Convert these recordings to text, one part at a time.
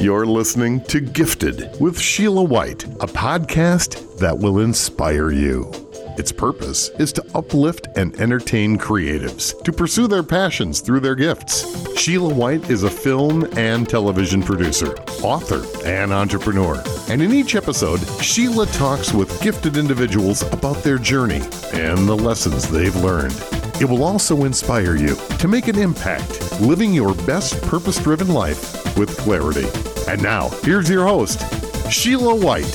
You're listening to Gifted with Sheila White, a podcast that will inspire you. Its purpose is to uplift and entertain creatives to pursue their passions through their gifts. Sheila White is a film and television producer, author, and entrepreneur. And in each episode, Sheila talks with gifted individuals about their journey and the lessons they've learned. It will also inspire you to make an impact, living your best purpose driven life with clarity. And now, here's your host, Sheila White.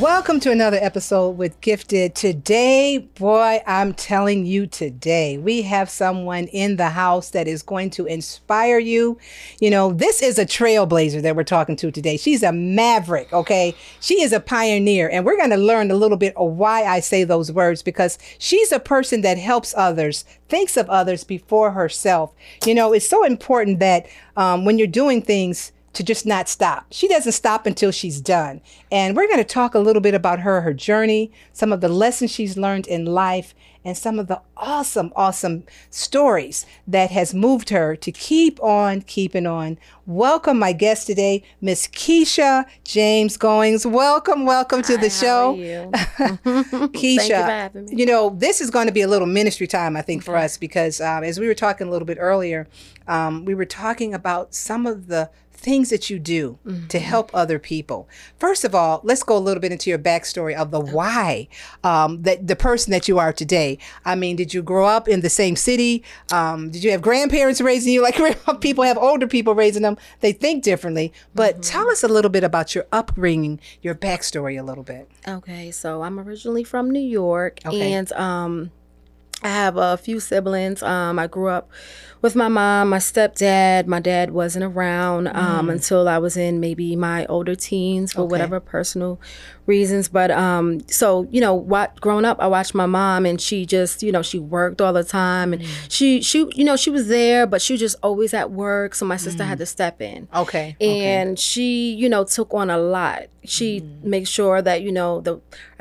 Welcome to another episode with Gifted. Today, boy, I'm telling you today, we have someone in the house that is going to inspire you. You know, this is a trailblazer that we're talking to today. She's a maverick, okay? She is a pioneer, and we're going to learn a little bit of why I say those words because she's a person that helps others, thinks of others before herself. You know, it's so important that um, when you're doing things, to just not stop. She doesn't stop until she's done. And we're going to talk a little bit about her, her journey, some of the lessons she's learned in life, and some of the awesome, awesome stories that has moved her to keep on keeping on. Welcome, my guest today, Miss Keisha James Goings. Welcome, welcome to the Hi, show. How are you? Keisha, Thank you for having me. you know, this is going to be a little ministry time, I think, for us because um, as we were talking a little bit earlier, um, we were talking about some of the things that you do Mm-hmm. to help other people. First of all, let's go a little bit into your backstory of the why um, that the person that you are today. I mean, did you grow up in the same city? Um, did you have grandparents raising you? Like people have older people raising them, they think differently. But Mm-hmm. tell us a little bit about your upbringing, your backstory, a little bit. Okay, so I'm originally from New York, Okay. and um, I have a few siblings. Um, I grew up with my mom, my stepdad. My dad wasn't around um, until I was in maybe my older teens for Mm. Okay. whatever personal reasons. But um, so you know, what growing up, I watched my mom, and she just you know she worked all the time, and Mm. she she you know she was there, but she was just always at work. So my sister had to step in. Mm. Okay. okay. and she you know took on a lot she Mm. made sure that you know the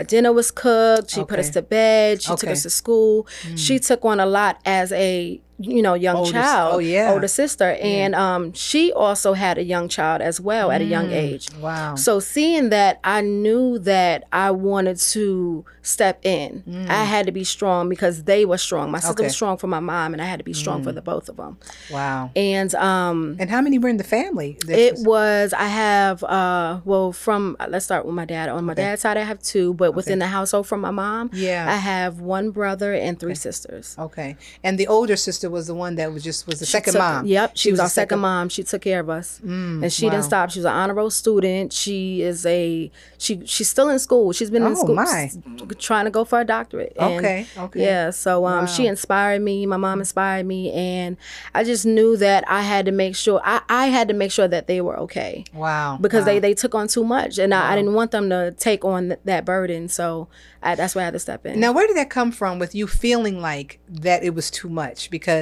dinner was cooked she put us to bed she took Okay. Mm. us to school she took on a lot as a you know young Older s- child oh, yeah. older sister and um she also had a young child as well at a young age Mm. Wow. so seeing that i knew that i wanted to step in i had to be strong because they were strong my sister Mm. Okay. Mm. was strong for my mom and i had to be strong for the both of them Wow. and um And how many were in the family? It was- was I have uh well from uh, let's start with my dad. On my dad's side I have two, but within the household from my mom, Yeah. I have one brother and three sisters. okay. And the older sister was the one that was just was the She second took- mom. Yep, she, was, the our second mom. She took care of us, and she wow. didn't stop. She was an honor roll student. She is a she she's still in school. She's been Oh, in school my. trying to go for a doctorate. And Okay, okay. Yeah, so um, she inspired me. My mom inspired me, and I just knew that I had to make sure I, I had to make sure that they were okay Wow. because wow. they they took on too much, and I, I didn't want them to take on th- that burden. So I, that's why I had to step in. Now, where did that come from with you feeling like that it was too much? Because,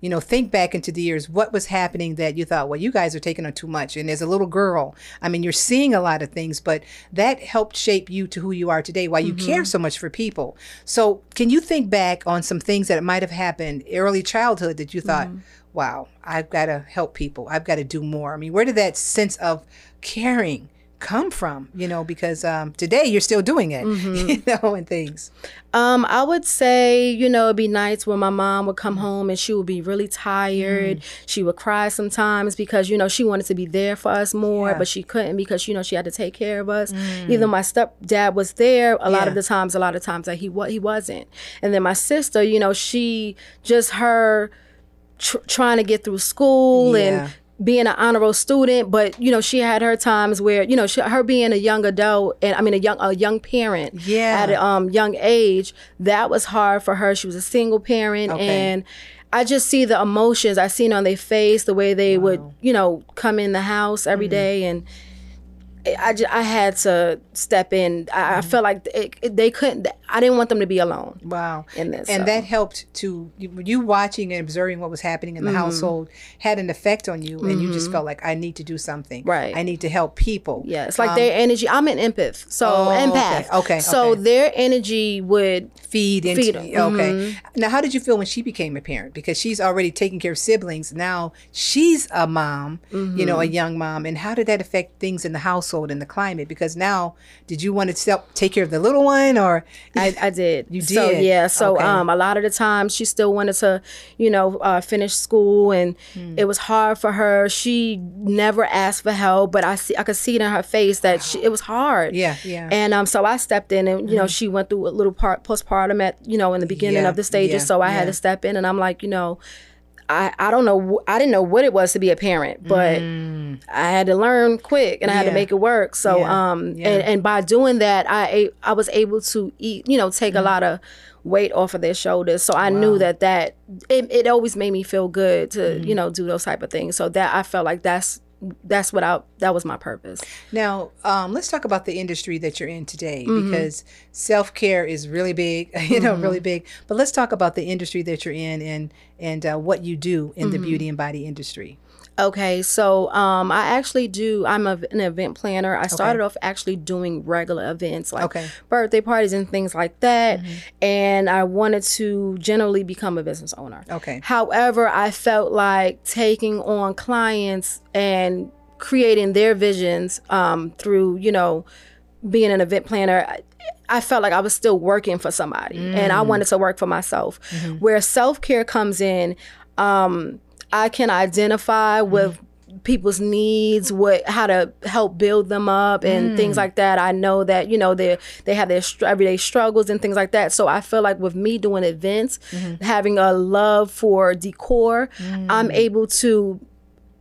you know, think back into the years, what was happening that you thought, well, you guys are taking on too much? And as a little girl, I mean, you're seeing a lot of things, but that helped shape you to who you are today, why you mm-hmm. care so much for people. So, can you think back on some things that might have happened early childhood that you thought, mm-hmm. wow, I've got to help people, I've got to do more? I mean, where did that sense of caring? Come from you know because um today you're still doing it you know and things Um, I would say, you know, it'd be nights when my mom would come home and she would be really tired. She would cry sometimes because, you know, she wanted to be there for us more, Yeah. but she couldn't because, you know, she had to take care of us. Even my stepdad was there a lot of the times, a lot of times that he wa- he wasn't. And then my sister, you know, she just her tr- trying to get through school Yeah. and being an honor roll student, but you know she had her times where you know she, her being a young adult and I mean a young a young parent Yeah. at a um, young age that was hard for her. She was a single parent Okay. and. I just see the emotions I seen on their face, the way they would, you know, come in the house every Mm-hmm. day, and I, ju- I had to step in. I, I felt like it, it- they couldn't. I didn't want them to be alone. Wow. In this, and so. that helped to you, watching and observing what was happening in Mm-hmm. the household had an effect on you, and you just felt like I need to do something. Right. I need to help people. Yeah, it's like their energy. I'm an empath, so Um, Oh, empath. okay, okay, So okay. their energy would feed into Feed 'em. okay Mm-hmm. now how did you feel when she became a parent because she's already taking care of siblings now she's a mom you know a Mm-hmm. young mom and how did that affect things in the household and the climate because now did you want to self, take care of the little one or I, I did. You did. So yeah. So Okay. um, a lot of the time she still wanted to, you know, uh, finish school, and Hmm. it was hard for her. She never asked for help, but I see I could see it in her face that she, it was hard. Yeah, yeah. Mm-hmm. And um, so I stepped in, and you know, she went through a little part postpartum at you know in the beginning Yeah, of the stages. yeah, so I had to step in, and I'm like, you know. I, I don't know I didn't know what it was to be a parent, but I had to learn quick and I had. Yeah. to make it work. So Yeah, um yeah. and, and by doing that I I was able to eat you know take a lot of weight off of their shoulders. So I knew that that it, it always made me feel good to Mm. you know do those type of things. So that I felt like that's that's what I that was my purpose. Now, um, let's talk about the industry that you're in today Mm-hmm. because self care is really big, you know, really big. But let's talk about the industry that you're in and and uh, what you do in Mm-hmm. the beauty and body industry. Okay, so um, I actually do. I'm a, an event planner. I started off actually doing regular events like Okay. birthday parties and things like that, and I wanted to generally become a business owner. Okay. However, I felt like taking on clients and creating their visions um, through, you know, being an event planner. I, I felt like I was still working for somebody, and I wanted to work for myself. Where self care comes in, um, I can identify mm-hmm. with people's needs, what how to help build them up, and mm. things like that. I know that you know they they have their str- everyday struggles and things like that. So I feel like with me doing events, mm-hmm. having a love for decor, I'm mm. able to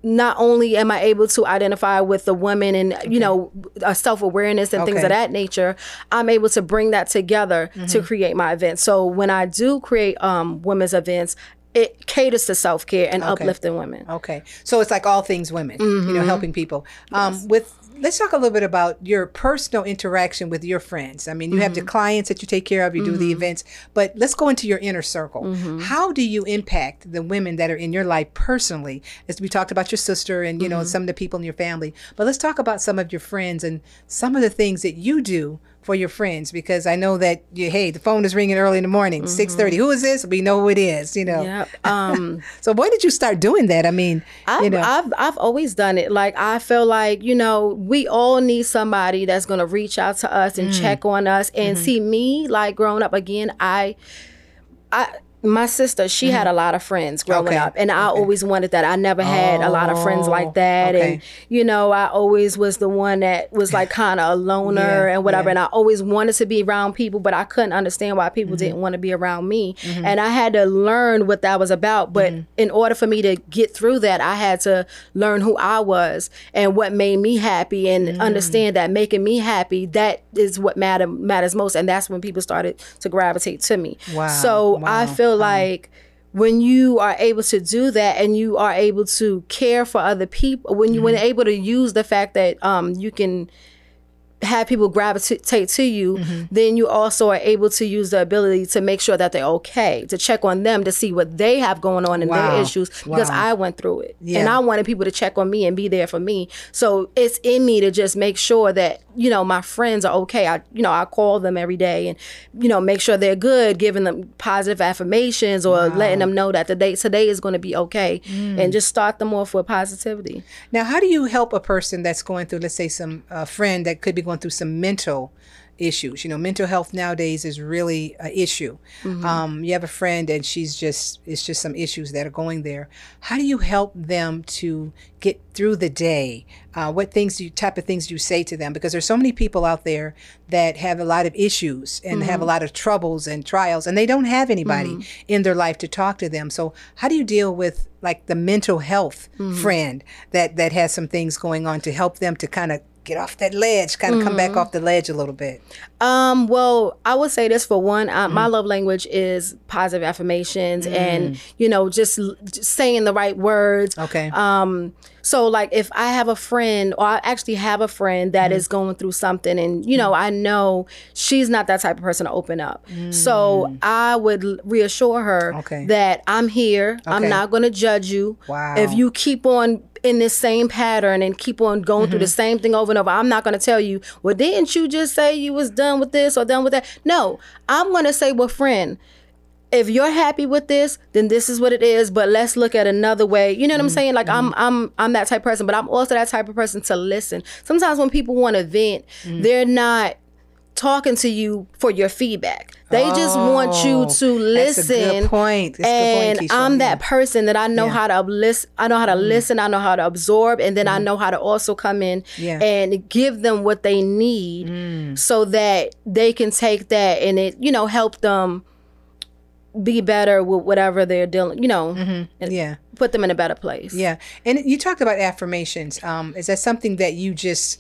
not only am I able to identify with the women and you know a self awareness and things of that nature, I'm able to bring that together to mm-hmm. create my event. So when I do create um, women's events, it caters to self care and uplifting women. Okay. So it's like all things women, you know, mm-hmm. helping people. Um, With let's talk a little bit about your personal interaction with your friends. I mean, you have the mm-hmm. clients that you take care of, you do the mm-hmm. events, but let's go into your inner circle. How do you impact the women that are in your life personally? As we talked about your sister and you know some of the people in your family, but let's talk about some of your friends and some of the things that you do for your friends because I know that you, hey, the phone is ringing early in the morning, mm-hmm. six thirty. Who is this? We know who it is. You know. Yep. Um, So when did you start doing that? I mean, I've, you know, I've I've always done it. Like I feel like you know we all need somebody that's gonna reach out to us and mm. check on us. And mm-hmm. see me like growing up again. I I my sister she had a lot of friends growing Okay. up and i always wanted that i never had a lot of friends Oh, like that okay. and you know i always was the one that was like kind of a loner Yeah, and whatever yeah. and i always wanted to be around people but i couldn't understand why people Mm-hmm. didn't want to be around me and i had to learn what that was about but Mm-hmm. in order for me to get through that i had to learn who i was and what made me happy and Mm. understand that making me happy that is what matter matters most and that's when people started to gravitate to me Wow, so i wow, feel like when you are able to do that and you are able to care for other people when you when Mm-hmm. you're able to use the fact that um you can have people gravitate to you, Mm-hmm. then you also are able to use the ability to make sure that they're okay, to check on them to see what they have going on in Wow. their issues because Wow. I went through it. And I wanted people to check on me and be there for me. So it's in me to just make sure that, you know, my friends are okay. I you know, I call them every day and, you know, make sure they're good, giving them positive affirmations or letting them know that today today is going to be okay Mm. and just start them off with positivity. Now, how do you help a person that's going through, let's say, some a friend that could be going through some mental issues? You know, mental health nowadays is really an issue. Um, you have a friend and she's just it's just some issues that are going there. How do you help them to get through the day? Uh, what things do you type of things do you say to them? Because there's so many people out there that have a lot of issues and have a lot of troubles and trials, and they don't have anybody in their life to talk to them. So, how do you deal with like the mental health friend that that has some things going on to help them to kind of get off that ledge, kind of come back off the ledge a little bit? Um, well, I would say this for one. Uh, My love language is positive affirmations and, you know, just, just saying the right words. Okay. Um, so like if I have a friend or I actually have a friend that is going through something and you know, I know she's not that type of person to open up. So I would reassure her Okay. that I'm here. Okay. I'm not going to judge you. Wow. If you keep on in this same pattern and keep on going through the mm-hmm. same thing over and over, I'm not going to tell you, well, didn't you just say you was done with this or done with that? No, I'm going to say, well, friend, if you're happy with this, then this is what it is. But let's look at another way. You know what I'm mm-hmm. saying? Like I'm mm-hmm. I'm I'm that type of person, but I'm also that type of person to listen. Sometimes when people want to vent, mm. they're not talking to you for your feedback. They just want you Oh, to that's a listen. good point. That's point, and Keisha. I'm that person that I know Yeah. Mm-hmm. how to listen. I know how to listen. I know how to absorb, and then I know how to also come in Yeah. Mm. and give them what they need, so that they can take that and it, you know, help them be better with whatever they're dealing. You know, and Yeah. put them in a better place. Yeah. And you talked about affirmations. Um, is that something that you just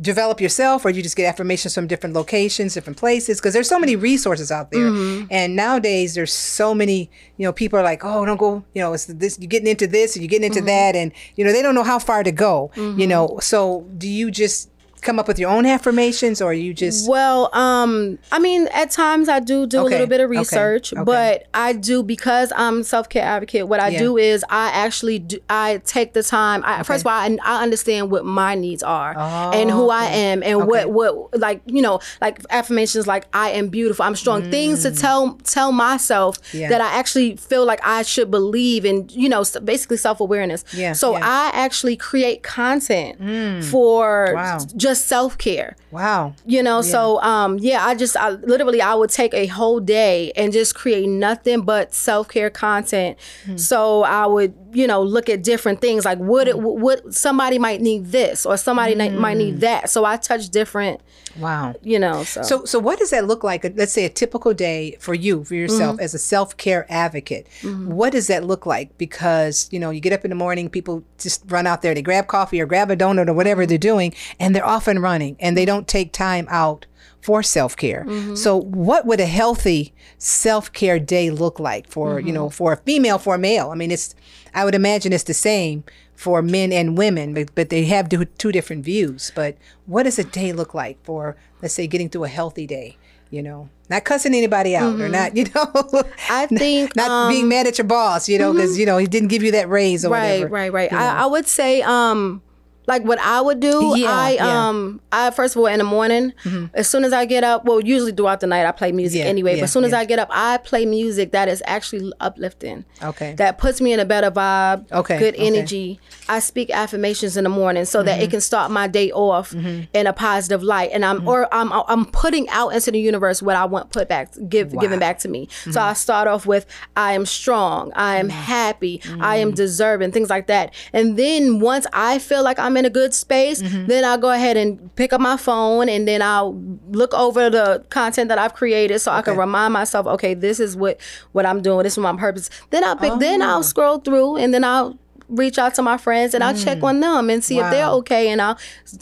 develop yourself or you just get affirmations from different locations, different places? Because there's so many resources out there. Mm-hmm. And nowadays there's so many, you know, people are like, oh, don't go, you know, it's this, you're getting into this and you're getting into mm-hmm. that. And, you know, they don't know how far to go, you mm-hmm. know. So do you just come up with your own affirmations or you just. Well, um, I mean, at times I do do a little bit of research, okay. but I do because I'm self care advocate. What I Yeah. do is I actually do, I take the time. I, First of all, I, I understand what my needs are and who I am and Oh, Okay. what what like you know like affirmations like I am beautiful, I'm strong. Things to tell tell myself Mm. Yeah. that I actually feel like I should believe in. You know, basically self awareness. Yeah, So yeah. Mm. I actually create content for Wow. just self care Wow. you know so um yeah i just i literally i would take a whole day and just create nothing but self-care content Hmm. so i would you know look at different things like would Hmm. it what somebody might need this or somebody ni- might need that so i touch different Wow. you know so, So, so what does that look like? Let's say a typical day for you, for yourself, Mm-hmm. as a self care advocate. What does that look like? Because you know, you get up in the morning, people just run out there, they grab coffee or grab a donut or whatever they're doing, and they're off and running, and they don't take time out for self care. Mm-hmm. So, what would a healthy self care day look like for you know Mm-hmm. for a female, for a male? I mean, it's I would imagine it's the same for men and women, but, but they have two different views. But what does a day look like for, let's say, getting through a healthy day? You know, not cussing anybody out or not, you know, Mm-hmm. I think, not being um, mad at your boss, you know, because you know he didn't give you that raise or right whatever. right right you know. I, I would say um like what I would do, Yeah, I yeah. Mm-hmm. um I first of all in the morning, as soon as I get up, well usually throughout the night I play music Yeah, anyway, but as soon as. I get up, I play music that is actually uplifting. Okay. That puts me in a better vibe, Okay, good okay. Mm-hmm. energy. I speak affirmations in the morning so that it can start my day off in a positive light, and I'm or I'm I'm putting out into the universe what I want put back, give given back to me. Mm-hmm. So I start off with I am strong, I am happy, I am deserving, things like that. And then once I feel like I'm in a good space, Mm-hmm. then I'll go ahead and pick up my phone and then I'll look over the content that I've created so I can remind myself, okay, this is what what I'm doing, this is my purpose. Then I'll pick then Oh. I'll scroll through and then I'll reach out to my friends and I'll check on them and see if they're Mm. Okay and I'll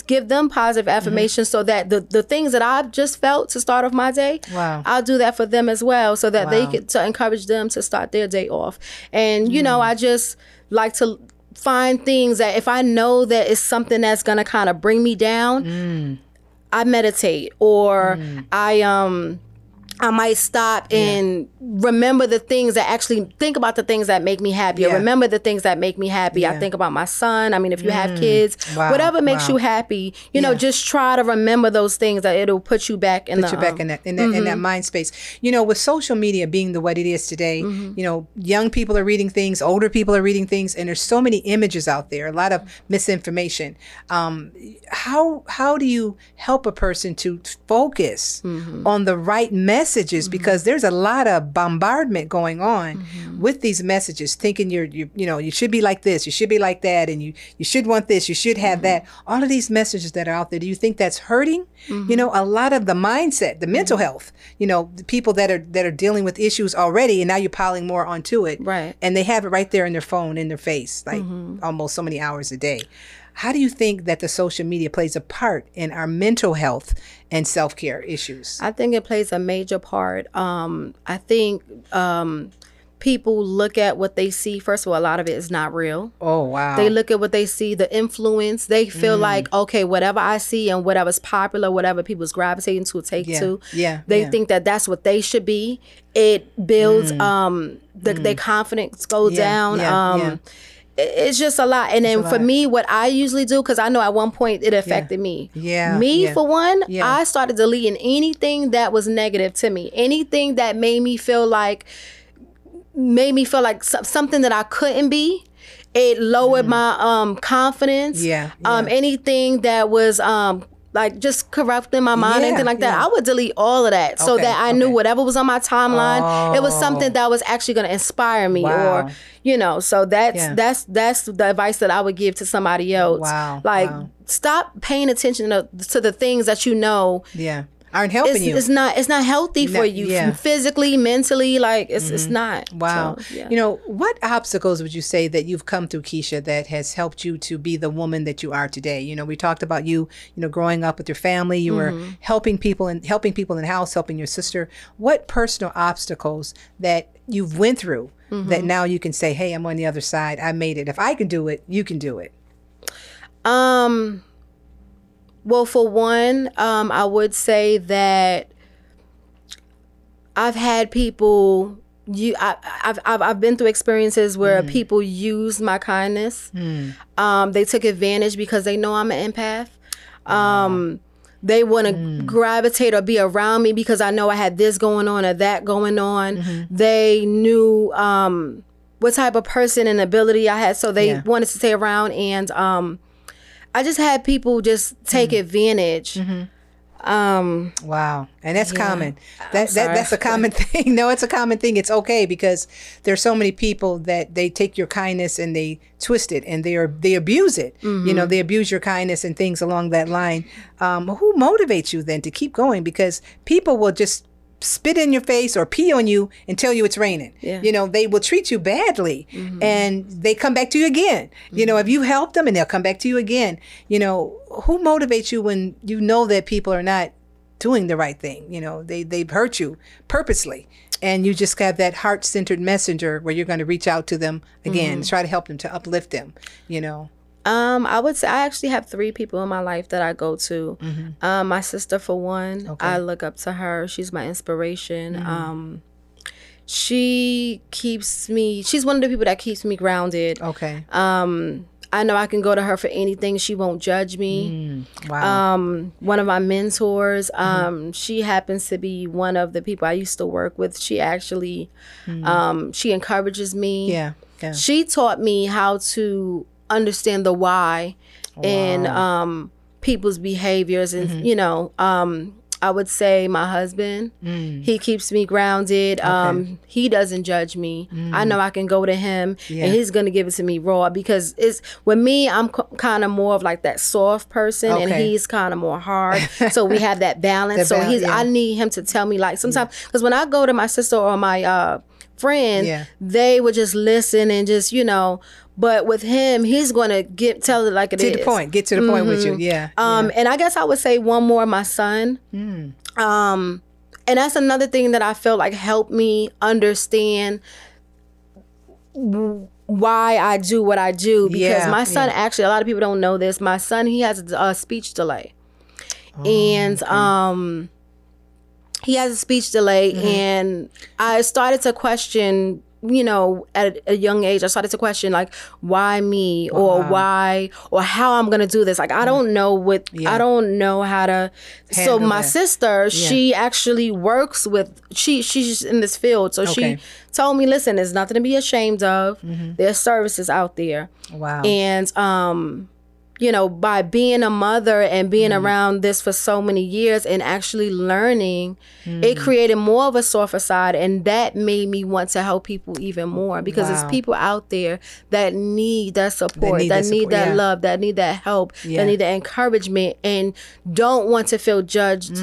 give them positive affirmations so that the, the things that I've just felt to start off my day, Wow. I'll do that for them as well so that they Wow. can to encourage them to start their day off. And you know, I just like to find things that if I know that it's something that's gonna kind of bring me down, I meditate or I um I might stop and remember the things that actually think about the things that make me happy. Or Yeah. remember the things that make me happy. I think about my son. I mean, if you have kids, Wow, whatever makes wow. you happy, you know, just try to remember those things that it'll put you back in put the you back um, in that in that in that mind space. You know, with social media being the what it is today, you know, young people are reading things, older people are reading things, and there's so many images out there, a lot of misinformation. Um, how how do you help a person to focus on the right messages mm-hmm. because there's a lot of bombardment going on mm-hmm. with these messages, thinking you're you you know you should be like this, you should be like that, and you you should want this, you should have that. Mm-hmm. All of these messages that are out there, do you think that's hurting? You know, a lot of the mindset, the mental health. You know, the people that are that are dealing with issues already, and now you're piling more onto it, Right. And they have it right there in their phone, in their face, like almost so many hours a day. How do you think that the social media plays a part in our mental health and self care issues? I think it plays a major part. Um, I think um, people look at what they see. First of all, a lot of it is not real. Oh wow! They look at what they see, the influence. They feel Mm. like okay, whatever I see and whatever's popular, whatever people's gravitating to, take Yeah, to. yeah, They yeah. Mm. think that that's what they should be. It builds um the, their confidence go Yeah, down. um It's just a lot, and then for me, what I usually do, because I know at one point it affected me. Yeah, me yeah. for one, Yeah. I started deleting anything that was negative to me, anything that made me feel like made me feel like something that I couldn't be. It lowered my um confidence. Mm. Yeah, Um anything that was um like just corrupting my mind, Yeah, anything like that. yeah. I would delete all of that so that I knew whatever was on my timeline, it was Oh. something that was actually going to inspire me Wow. or you know, so that's Yeah. that's that's the advice that I would give to somebody else. Wow, Like wow. stop paying attention to, to the things that you know yeah, aren't helping it's, you. it's not it's not healthy No, for you yeah. Mm-hmm. physically, mentally. Like it's it's not. Wow. So, yeah. You know, what obstacles would you say that you've come through, Keisha, that has helped you to be the woman that you are today? You know, we talked about you, you know, growing up with your family, you were Mm-hmm. helping people and helping people in the house, helping your sister. What personal obstacles that you've went through Mm-hmm. that now you can say, Hey, I'm on the other side. I made it. If I can do it, you can do it. Um. Well, for one, um, I would say that I've had people. You, I, I've, I've, I've been through experiences where people use my kindness. Um, they took advantage because they know I'm an empath. Um, they want to gravitate or be around me because I know I had this going on or that going on. They knew um, what type of person and ability I had, so they Yeah. wanted to stay around. And um, I just had people just take advantage. Um, Wow. And that's common. That, that that's a common thing. No, it's a common thing. It's okay because there's so many people that they take your kindness and they twist it and they are they abuse it. You know, they abuse your kindness and things along that line. Um, who motivates you then to keep going? Because people will just spit in your face or pee on you and tell you it's raining. Yeah. You know, they will treat you badly mm-hmm. and they come back to you again. You know, mm-hmm. if you help them and they'll come back to you again. You know, who motivates you when you know that people are not doing the right thing? You know, they, they've hurt you purposely. And you just have that heart centered messenger where you're going to reach out to them again, mm-hmm. try to help them, to uplift them, you know. Um, I would say I actually have three people in my life that I go to. Um, my sister for one, I look up to her. She's my inspiration. Um, she keeps me. She's one of the people that keeps me grounded. Okay. Um, I know I can go to her for anything. She won't judge me. wow. Um, one of my mentors, Mm-hmm. um, she happens to be one of the people I used to work with. She actually, um, she encourages me. Mm. yeah. Yeah. She taught me how to understand the why in um, people's behaviors, and Mm-hmm. you know, um, I would say my husband. Mm. He keeps me grounded. Um, he doesn't judge me. I know I can go to him, Mm. Yeah. and he's gonna give it to me raw because it's with me. I'm kind of more of like that soft person, and he's kind of more hard. so we have that balance. So he's. yeah. I need him to tell me like sometimes because when I go to my sister or my uh, friend, Yeah. they would just listen and just you know. But with him, he's gonna get tell it like it is. to the point. Get to the point with you. Yeah. Um, and I guess I would say one more, my son. Hmm. Um, and that's another thing that I feel like helped me understand why I do what I do. Because Yeah, my son, yeah. actually, a lot of people don't know this. My son, he has a, speech delay, and um, he has a speech delay, Mm-hmm. and I started to question. You know, at a young age, I started to question like, why me, or why, or how I'm gonna do this. Like, I don't know what, Yeah. I don't know how to. so my that. sister, she actually works with. She she's in this field, so Okay. she told me, listen, there's nothing to be ashamed of. Mm-hmm. There's services out there, Wow. and um, you know, by being a mother and being Mm-hmm. around this for so many years and actually learning, Mm-hmm. it created more of a softer side, and that made me want to help people even more because Wow. there's people out there that need that support, need that that need that yeah. love, that need that help, Yeah. that need that encouragement, and don't want to feel judged.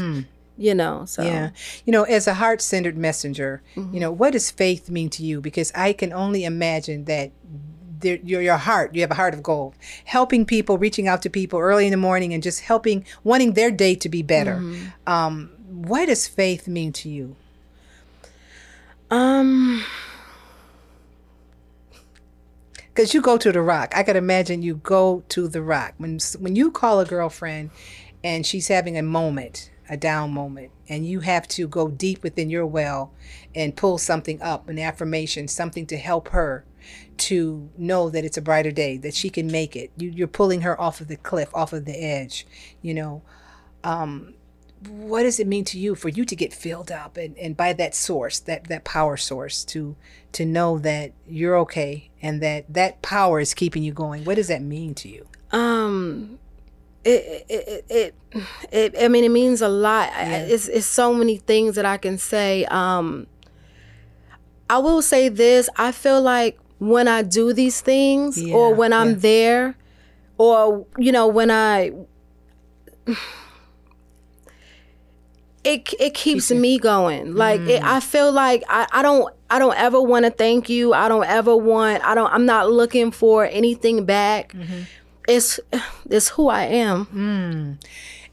You know, so Mm. Yeah. You know, as a heart centered messenger, you know, what does faith mean to you? Because I can only imagine that your your heart. You have a heart of gold. Helping people, reaching out to people early in the morning, and just helping, wanting their day to be better. Um, what does faith mean to you? Um, Because you go to the rock. I could imagine you go to the rock when when you call a girlfriend, and she's having a moment, a down moment, and you have to go deep within your well, and pull something up, an affirmation, something to help her to know that it's a brighter day, that she can make it. You, you're pulling her off of the cliff, off of the edge. You know, um, what does it mean to you for you to get filled up and, and by that source, that that power source, to to know that you're okay and that that power is keeping you going? What does that mean to you? um, it, it, it, it, I mean, it means a lot. It's, it's so many things that I can say. Um, I will say this. I feel like when I do these things or when I'm yeah. there or, you know, when I, it, it keeps me going. Like it, Mm. I feel like I, I don't I don't ever want to thank you. I don't ever want I don't I'm not looking for anything back. Mm-hmm. It's it's who I am.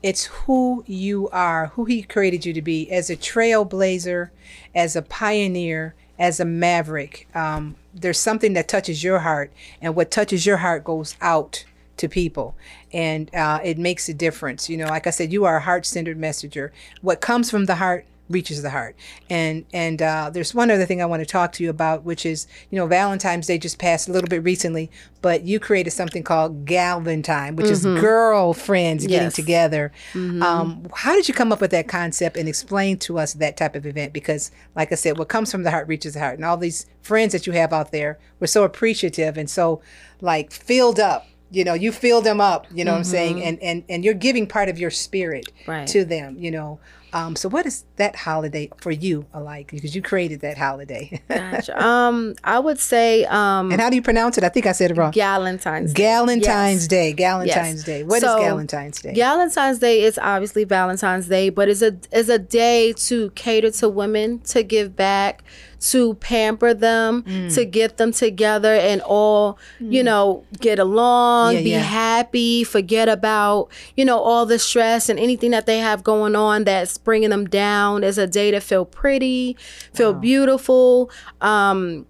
It's who you are, who He created you to be as a trailblazer, as a pioneer, as a maverick. Um, there's something that touches your heart, and what touches your heart goes out to people, and uh, it makes a difference. You know, like I said, you are a heart-centered messenger. What comes from the heart reaches the heart. And and uh, there's one other thing I want to talk to you about, which is you know Valentine's Day just passed a little bit recently, but you created something called Galvantine, which is girlfriends getting Yes. together. Um, how did you come up with that concept and explain to us that type of event? Because like I said, what comes from the heart reaches the heart, and all these friends that you have out there were so appreciative and so like filled up. You know, you fill them up. You know what I'm saying, and and and you're giving part of your spirit Right. to them. You know. Um, so what is that holiday for you alike? Because you created that holiday. Gotcha. um, I would say um and how do you pronounce it? I think I said it wrong. Galentine's Day. Galentine's Yes. Day. Galentine's Yes. Day. What is So, Galentine's Day? Valentine's Day is obviously Valentine's Day, but it's a is a day to cater to women, to give back, to pamper them, Mm. to get them together and all, you know, get along, Yeah, be yeah. happy, forget about, you know, all the stress and anything that they have going on that's bringing them down. It's a day to feel pretty, feel beautiful. Um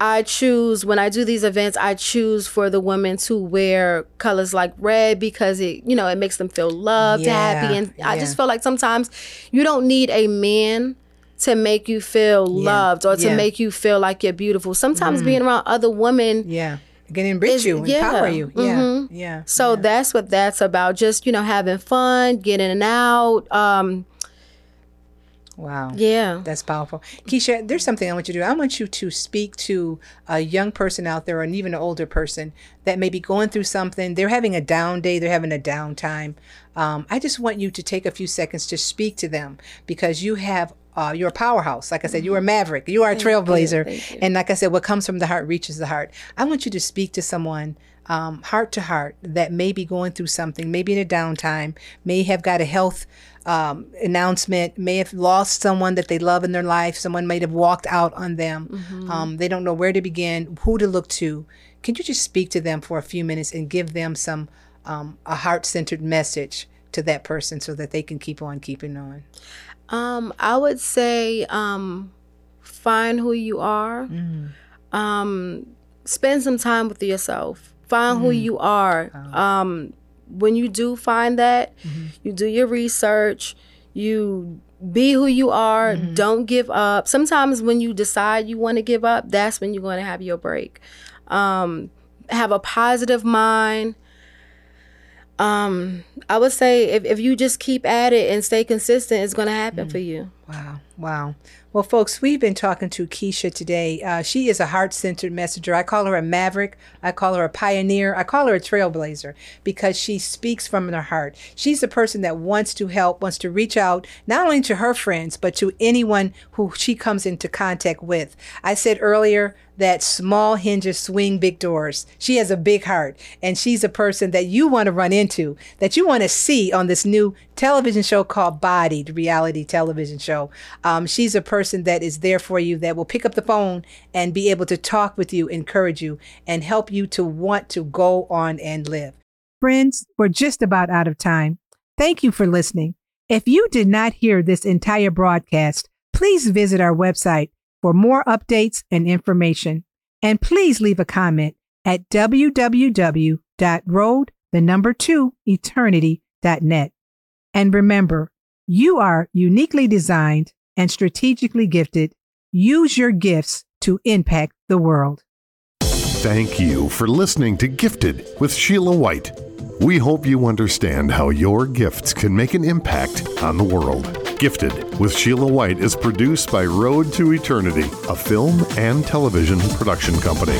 I choose when I do these events, I choose for the women to wear colors like red because it, you know, it makes them feel loved, Yeah, happy. And I just feel like sometimes you don't need a man to make you feel loved or to yeah. Mm. make you feel like you're beautiful. Sometimes being around other women. Yeah. Can enrich Is- you, yeah. empower you. Yeah. Mhm. Yeah. So that's what that's about. Just, you know, having fun, getting in and out. Um, Wow. yeah. That's powerful. Keisha, there's something I want you to do. I want you to speak to a young person out there, or even an older person that may be going through something. They're having a down day, they're having a down time. Um, I just want you to take a few seconds to speak to them because you have. Uh, you're a powerhouse. Like I said, you're a maverick. You are a trailblazer. Thank you. And like I said, what comes from the heart reaches the heart. I want you to speak to someone um, heart to heart that may be going through something, maybe in a downtime, may have got a health um, announcement, may have lost someone that they love in their life, someone might have walked out on them. Um, they don't know where to begin, who to look to. Can you just speak to them for a few minutes and give them some um, a heart centered message to that person so that they can keep on keeping on? Um, I would say um, find who you are. Um, spend some time with yourself. Find who you are. Um, when you do find that, you do your research. You be who you are. Don't give up. Sometimes when you decide you want to give up, that's when you're going to have your break. Um, have a positive mind. Um, I would say if, if you just keep at it and stay consistent, it's going to happen for you. Wow. Wow. Well, folks, we've been talking to Keisha today. Uh, she is a heart centered messenger. I call her a maverick. I call her a pioneer. I call her a trailblazer because she speaks from her heart. She's the person that wants to help, wants to reach out, not only to her friends, but to anyone who she comes into contact with. I said earlier that small hinges swing big doors. She has a big heart, and she's a person that you want to run into, that you want to see on this new television show called Bodied, reality television show. Um, she's a person that is there for you that will pick up the phone and be able to talk with you, encourage you, and help you to want to go on and live. Friends, we're just about out of time. Thank you for listening. If you did not hear this entire broadcast, please visit our website for more updates and information. And please leave a comment at www.road, the number two, eternity.net. And remember, you are uniquely designed and strategically gifted. Use your gifts to impact the world. Thank you for listening to Gifted with Sheila White. We hope you understand how your gifts can make an impact on the world. Gifted with Sheila White is produced by Road to Eternity, a film and television production company.